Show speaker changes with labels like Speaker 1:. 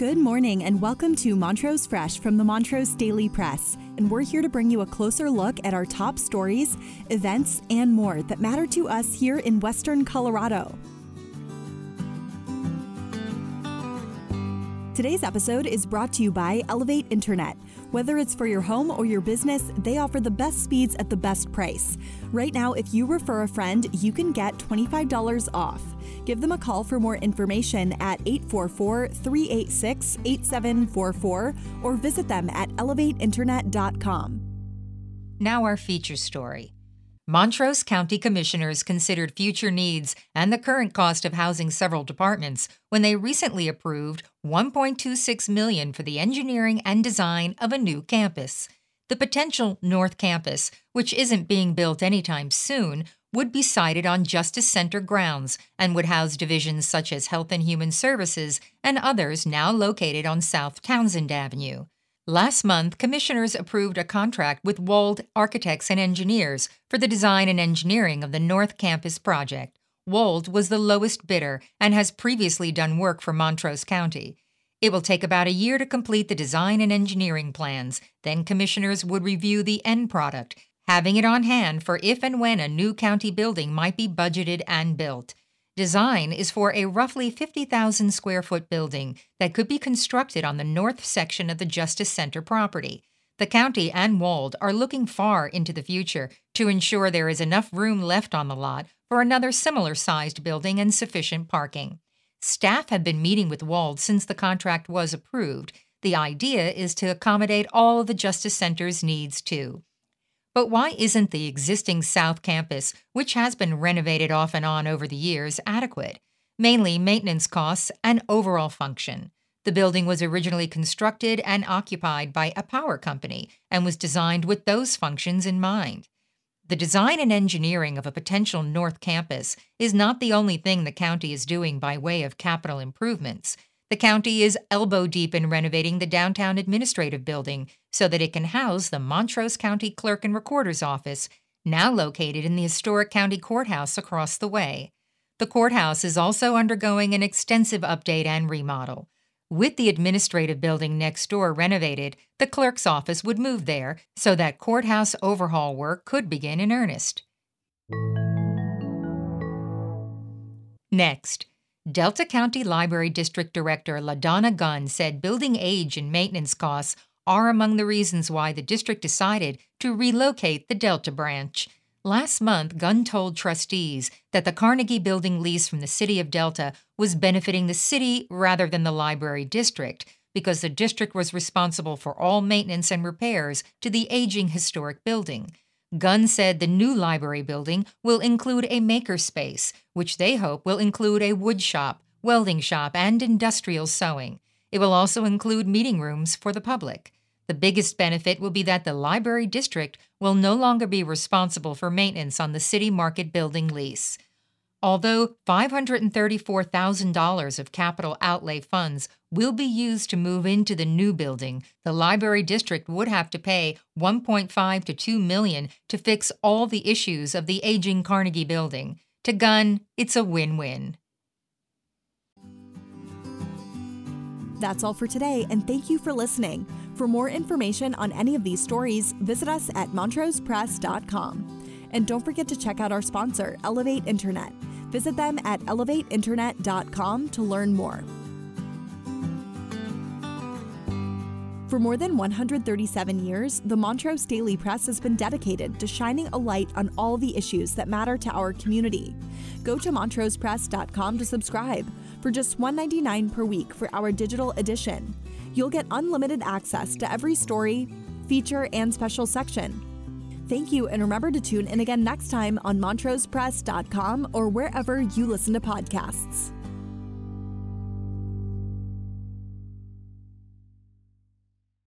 Speaker 1: Good morning and welcome to Montrose Fresh from the Montrose Daily Press. And we're here to bring you a closer look at our top stories, events, and more that matter to us here in Western Colorado. Today's episode is brought to you by Elevate Internet. Whether it's for your home or your business, they offer the best speeds at the best price. Right now, if you refer a friend, you can get $25 off. Give them a call for more information at 844 386 8744 or visit them at elevateinternet.com.
Speaker 2: Now, our feature story. Montrose County Commissioners considered future needs and the current cost of housing several departments when they recently approved 1.26 million for the engineering and design of a new campus. The potential North Campus, which isn't being built anytime soon, would be sited on Justice Center grounds and would house divisions such as Health and Human Services and others now located on South Townsend Avenue. Last month, commissioners approved a contract with Wold Architects and Engineers for the design and engineering of the North Campus project. Wold was the lowest bidder and has previously done work for Montrose County. It will take about a year to complete the design and engineering plans. Then commissioners would review the end product, having it on hand for if and when a new county building might be budgeted and built. Design is for a roughly 50,000 square foot building that could be constructed on the north section of the Justice Center property. The county and Wold are looking far into the future to ensure there is enough room left on the lot for another similar sized building and sufficient parking. Staff have been meeting with Wold since the contract was approved. The idea is to accommodate all of the Justice Center's needs too. But why isn't the existing South Campus, which has been renovated off and on over the years, adequate? Mainly maintenance costs and overall function. The building was originally constructed and occupied by a power company and was designed with those functions in mind. The design and engineering of a potential North Campus is not the only thing the county is doing by way of capital improvements. The county is elbow deep in renovating the downtown administrative building so that it can house the Montrose County Clerk and Recorder's Office, now located in the historic county courthouse across the way. The courthouse is also undergoing an extensive update and remodel. With the administrative building next door renovated, the clerk's office would move there so that courthouse overhaul work could begin in earnest. Next, Delta County Library District Director LaDonna Gunn said building age and maintenance costs are among the reasons why the district decided to relocate the Delta branch. Last month, Gunn told trustees that the Carnegie Building lease from the city of Delta was benefiting the city rather than the library district because the district was responsible for all maintenance and repairs to the aging historic building. Gunn said the new library building will include a makerspace, which they hope will include a wood shop, welding shop, and industrial sewing. It will also include meeting rooms for the public. The biggest benefit will be that the library district will no longer be responsible for maintenance on the city market building lease. Although $534,000 of capital outlay funds will be used to move into the new building, the library district would have to pay 1.5 to 2 million to fix all the issues of the aging Carnegie building. To Gunn, it's a win-win.
Speaker 1: That's all for today, and thank you for listening. For more information on any of these stories, visit us at montrosepress.com. And don't forget to check out our sponsor, Elevate Internet. Visit them at elevateinternet.com to learn more. For more than 137 years, the Montrose Daily Press has been dedicated to shining a light on all the issues that matter to our community. Go to montrosepress.com to subscribe for just $1.99 per week for our digital edition. You'll get unlimited access to every story, feature, and special section Thank you, and remember to tune in again next time on MontrosePress.com or wherever you listen to podcasts.